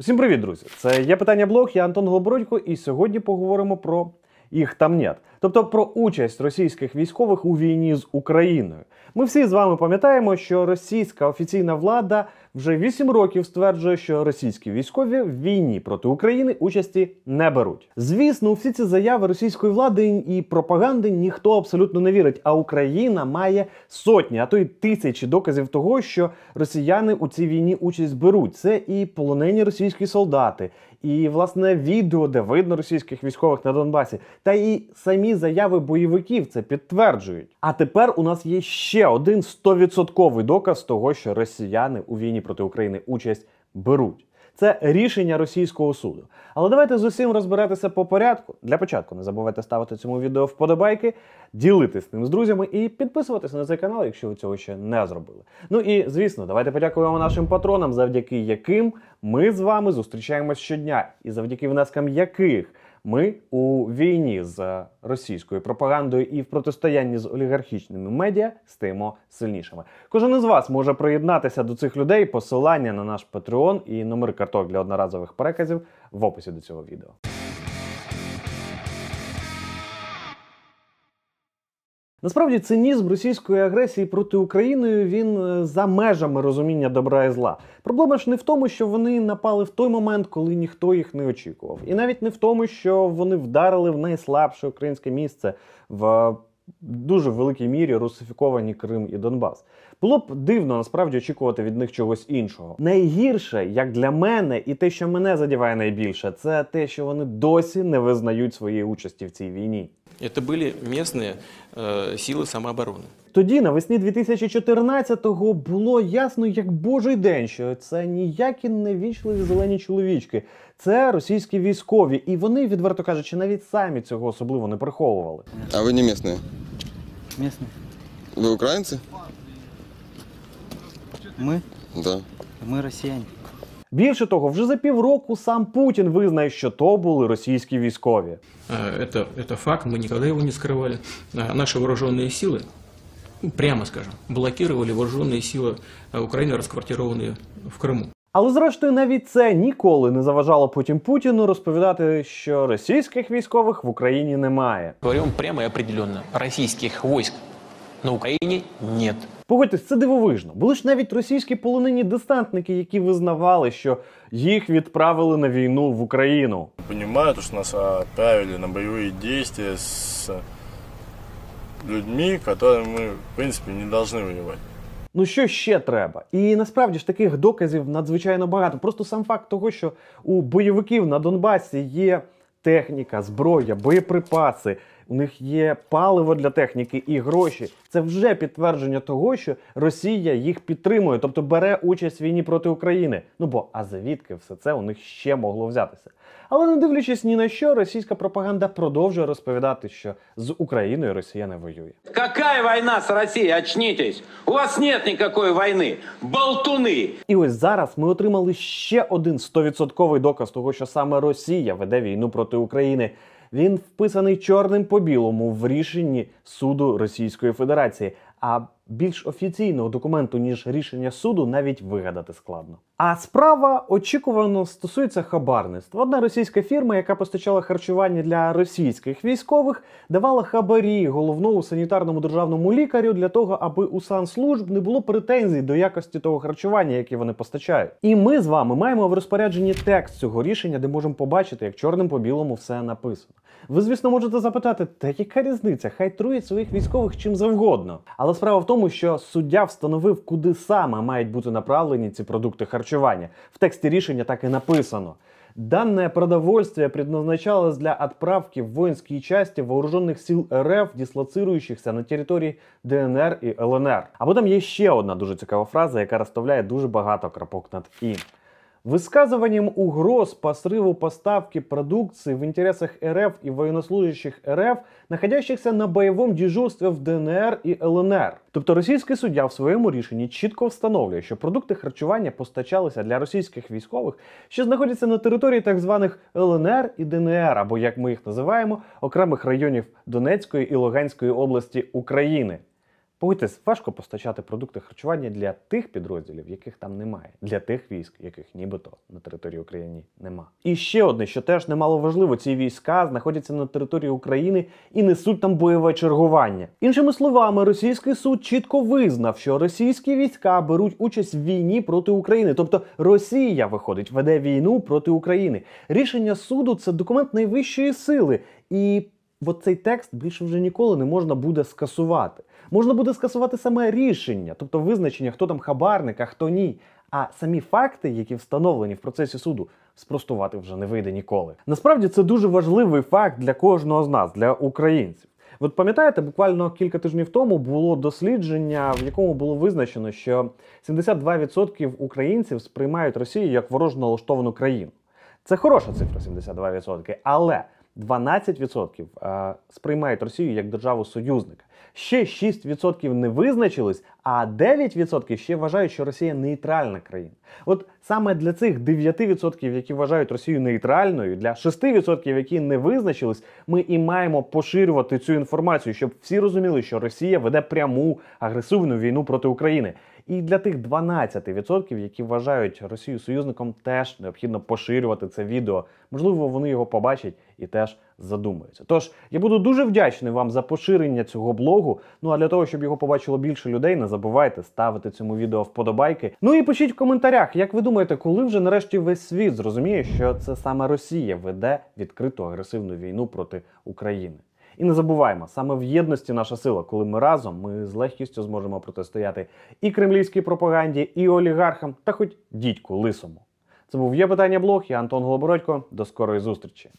Усім привіт, друзі! Це є питання блог, я Антон Голобородько, і сьогодні поговоримо про їх там нет. Тобто про участь російських військових у війні з Україною. Ми всі з вами пам'ятаємо, що російська офіційна влада вже 8 років стверджує, що російські військові в війні проти України участі не беруть. Звісно, у всі ці заяви російської влади і пропаганди ніхто абсолютно не вірить. А Україна має сотні, а то й тисячі доказів того, що росіяни у цій війні участь беруть. Це і полонені російські солдати, і власне відео, де видно російських військових на Донбасі, та і самі заяви бойовиків це підтверджують. А тепер у нас є ще один стовідсотковий доказ того, що росіяни у війні проти України участь беруть. Це рішення російського суду. Але давайте з усім розбиратися по порядку. Для початку не забувайте ставити цьому відео вподобайки, ділитись ним з друзями і підписуватися на цей канал, якщо ви цього ще не зробили. Ну і звісно, давайте подякуємо нашим патронам, завдяки яким ми з вами зустрічаємось щодня, і завдяки внескам яких ми у війні з російською пропагандою і в протистоянні з олігархічними медіа стаємо сильнішими. Кожен із вас може приєднатися до цих людей. Посилання на наш Patreon і номер карток для одноразових переказів в описі до цього відео. Насправді цинізм російської агресії проти України він е, за межами розуміння добра і зла. Проблема ж не в тому, що вони напали в той момент, коли ніхто їх не очікував, і навіть не в тому, що вони вдарили в найслабше українське місце в дуже великій мірі русифіковані Крим і Донбас. Було б дивно насправді очікувати від них чогось іншого. Найгірше, як для мене, і те, що мене задіває найбільше, це те, що вони досі не визнають своєї участі в цій війні. Это были местные э, силы самообороны. Тоді, навесні 2014-го, було ясно, як божий день, що це ніякі не вічливі зелені чоловічки, це російські військові, і вони, відверто кажучи, навіть самі цього особливо не приховували. А вы не местные? Местные. Вы украинцы? Мы? Да. Мы россияне. Більше того, вже за півроку сам Путін визнає, що то були російські військові. А, Это, это факт, мы никогда его не скрывали. А, Наши вооруженные силы, ну, прямо скажем, блокировали вооруженные силы а, Украины, расквартированные в Крыму. Але зрештою, навіть це ніколи не заважало потім Путіну розповідати, що російських військових в Україні немає. Говорю вам прямо и определенно, российских войск на Украине нет. Погодьтесь, це дивовижно. Були ж навіть російські полонені десантники, які визнавали, що їх відправили на війну в Україну. понимают, что нас отправили на боевые действия с людьми, которыми мы, в принципе, не должны воевать. Ну що ще треба? І насправді ж таких доказів надзвичайно багато. Просто сам факт того, що у бойовиків на Донбасі є техніка, зброя, боєприпаси, у них є паливо для техніки і гроші. Це вже підтвердження того, що Росія їх підтримує, тобто бере участь в війні проти України. Ну бо а звідки все це у них ще могло взятися? Але не дивлячись ні на що, російська пропаганда продовжує розповідати, що з Україною Росія не воює. Какая война с Россией? Очнитесь! У вас нет никакой войны! Болтуны! І ось зараз ми отримали ще один 100% доказ того, що саме Росія веде війну проти України. Він вписаний чорним по білому в рішенні суду Російської Федерації. А більш офіційного документу, ніж рішення суду, навіть вигадати складно. А справа очікувано стосується хабарництва. Одна російська фірма, яка постачала харчування для російських військових, давала хабарі головному санітарному державному лікарю для того, аби у санслужб не було претензій до якості того харчування, яке вони постачають. І ми з вами маємо в розпорядженні текст цього рішення, де можемо побачити, як чорним по білому все написано. Ви, звісно, можете запитати, та яка різниця? Хай труять своїх військових чим завгодно. Але справа в тому, що суддя встановив, куди саме мають бути направлені ці продукти харчування. В тексті рішення так і написано. Данное продовольствие предназначалось для отправки в воинские части вооруженных сил РФ, дислоцирующихся на території ДНР і ЛНР. Або там є ще одна дуже цікава фраза, яка розставляє дуже багато крапок над «і». Высказыванием угроз по срыву поставки продукции в интересах РФ и военнослужащих РФ, находящихся на бойовому дежурстві в ДНР і ЛНР. Тобто російський суддя в своєму рішенні чітко встановлює, що продукти харчування постачалися для російських військових, що знаходяться на території так званих ЛНР і ДНР, або як ми їх називаємо, окремих районів Донецької і Луганської області України. Погодьтесь, важко постачати продукти харчування для тих підрозділів, яких там немає, для тих військ, яких нібито на території України нема. І ще одне, що теж немало важливо, ці війська знаходяться на території України і несуть там бойове чергування. Іншими словами, російський суд чітко визнав, що російські війська беруть участь в війні проти України, тобто Росія виходить, веде війну проти України. Рішення суду це документ найвищої сили і. От цей текст більше вже ніколи не можна буде скасувати. Можна буде скасувати саме рішення, тобто визначення, хто там хабарник, а хто ні. А самі факти, які встановлені в процесі суду, спростувати вже не вийде ніколи. Насправді це дуже важливий факт для кожного з нас, для українців. От пам'ятаєте, буквально кілька тижнів тому було дослідження, в якому було визначено, що 72% українців сприймають Росію як ворожо налаштовану країну. Це хороша цифра 72%, але 12% е, сприймають Росію як державу союзника. Ще 6% не визначились, а 9% ще вважають, що Росія нейтральна країна. От саме для цих 9%, які вважають Росію нейтральною, для 6%, які не визначились, ми і маємо поширювати цю інформацію, щоб всі розуміли, що Росія веде пряму агресивну війну проти України. І для тих 12%, які вважають Росію союзником, теж необхідно поширювати це відео. Можливо, вони його побачать і теж задумаються. Тож я буду дуже вдячний вам за поширення цього блогу. Ну а для того, щоб його побачило більше людей, не забувайте ставити цьому відео вподобайки. Ну і пишіть в коментарях, як ви думаєте, коли вже нарешті весь світ зрозуміє, що це саме Росія веде відкриту агресивну війну проти України. І не забуваємо, саме в єдності наша сила, коли ми разом, ми з легкістю зможемо протистояти і кремлівській пропаганді, і олігархам, та хоч дідьку лисому. Це був є питання блог. Я Антон Голобородько. До скорої зустрічі.